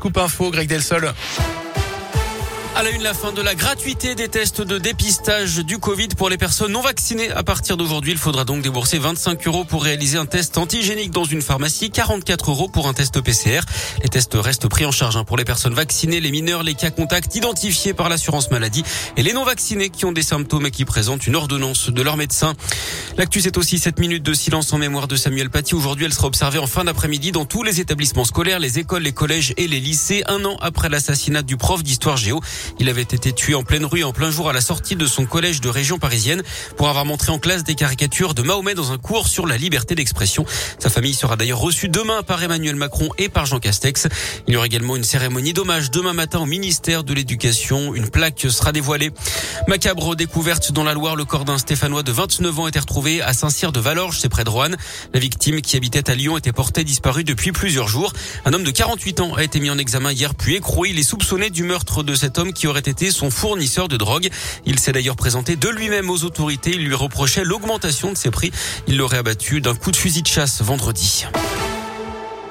Scoop Info, Greg Delsol. À la une, la fin de la gratuité des tests de dépistage du Covid pour les personnes non vaccinées. À partir d'aujourd'hui, il faudra donc débourser 25 euros pour réaliser un test antigénique dans une pharmacie, 44 euros pour un test PCR. Les tests restent pris en charge hein, pour les personnes vaccinées, les mineurs, les cas contacts identifiés par l'assurance maladie et les non vaccinés qui ont des symptômes et qui présentent une ordonnance de leur médecin. L'actu, c'est aussi 7 minutes de silence en mémoire de Samuel Paty. Aujourd'hui, elle sera observée en fin d'après-midi dans tous les établissements scolaires, les écoles, les collèges et les lycées, un an après l'assassinat du prof d'histoire géo. Il avait été tué en pleine rue, en plein jour, à la sortie de son collège de région parisienne pour avoir montré en classe des caricatures de Mahomet dans un cours sur la liberté d'expression. Sa famille sera d'ailleurs reçue demain par Emmanuel Macron et par Jean Castex. Il y aura également une cérémonie d'hommage demain matin au ministère de l'Éducation. Une plaque sera dévoilée. Macabre découverte dans la Loire, le corps d'un Stéphanois de 29 ans été à Saint-Cyr de Valorges, c'est près de Roanne. La victime qui habitait à Lyon était portée disparue depuis plusieurs jours. Un homme de 48 ans a été mis en examen hier puis écroué. Il est soupçonné du meurtre de cet homme qui aurait été son fournisseur de drogue. Il s'est d'ailleurs présenté de lui-même aux autorités. Il lui reprochait l'augmentation de ses prix. Il l'aurait abattu d'un coup de fusil de chasse vendredi.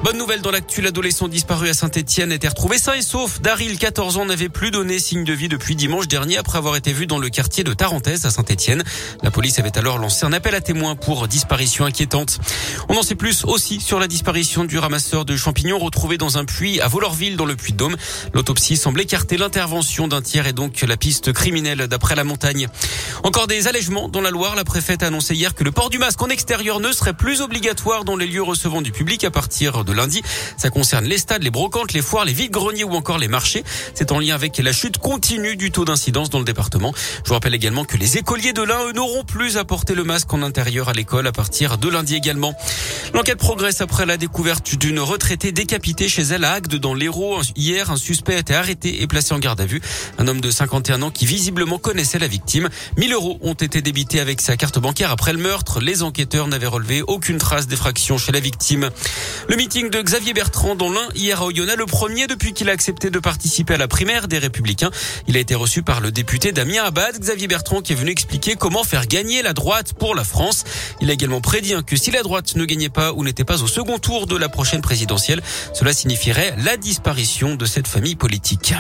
Bonne nouvelle dans l'actu, l'adolescent disparu à Saint-Etienne était retrouvé sain et sauf. Daryl, 14 ans, n'avait plus donné signe de vie depuis dimanche dernier après avoir été vu dans le quartier de Tarentaise à Saint-Etienne. La police avait alors lancé un appel à témoins pour disparition inquiétante. On en sait plus aussi sur la disparition du ramasseur de champignons retrouvé dans un puits à Volorville dans le Puy-de-Dôme. L'autopsie semble écarter l'intervention d'un tiers et donc la piste criminelle d'après la montagne. Encore des allègements dans la Loire. La préfète a annoncé hier que le port du masque en extérieur ne serait plus obligatoire dans les lieux recevant du public à partir de lundi. Ça concerne les stades, les brocantes, les foires, les vides-greniers ou encore les marchés. C'est en lien avec la chute continue du taux d'incidence dans le département. Je vous rappelle également que les écoliers de l'Ain, n'auront plus à porter le masque en intérieur à l'école à partir de lundi également. L'enquête progresse après la découverte d'une retraitée décapitée chez elle à Agde dans l'Hérault. Hier, un suspect a été arrêté et placé en garde à vue. Un homme de 51 ans qui visiblement connaissait la victime. 1000 euros ont été débités avec sa carte bancaire après le meurtre. Les enquêteurs n'avaient relevé aucune trace d'effraction chez la victime. Le meeting de Xavier Bertrand dans l'un hier à Oyonnax, le premier depuis qu'il a accepté de participer à la primaire des Républicains. Il a été reçu par le député Damien Abad, Xavier Bertrand qui est venu expliquer comment faire gagner la droite pour la France. Il a également prédit que si la droite ne gagnait pas ou n'était pas au second tour de la prochaine présidentielle, cela signifierait la disparition de cette famille politique.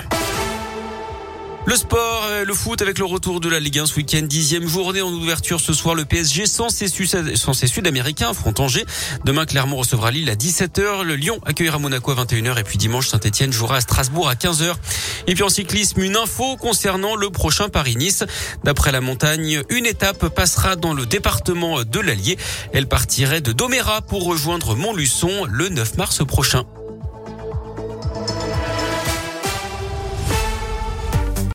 Le sport, euh, le foot avec le retour de la Ligue 1 ce week-end, dixième journée en ouverture ce soir. Le PSG sans ses, Sud-Américains affronte Angers. Demain, Clermont recevra Lille à 17h. Le Lyon accueillera Monaco à 21h. Et puis dimanche, Saint-Etienne jouera à Strasbourg à 15h. Et puis en cyclisme, une info concernant le prochain Paris-Nice. D'après la montagne, une étape passera dans le département de l'Allier. Elle partirait de Doméra pour rejoindre Montluçon le 9 mars prochain.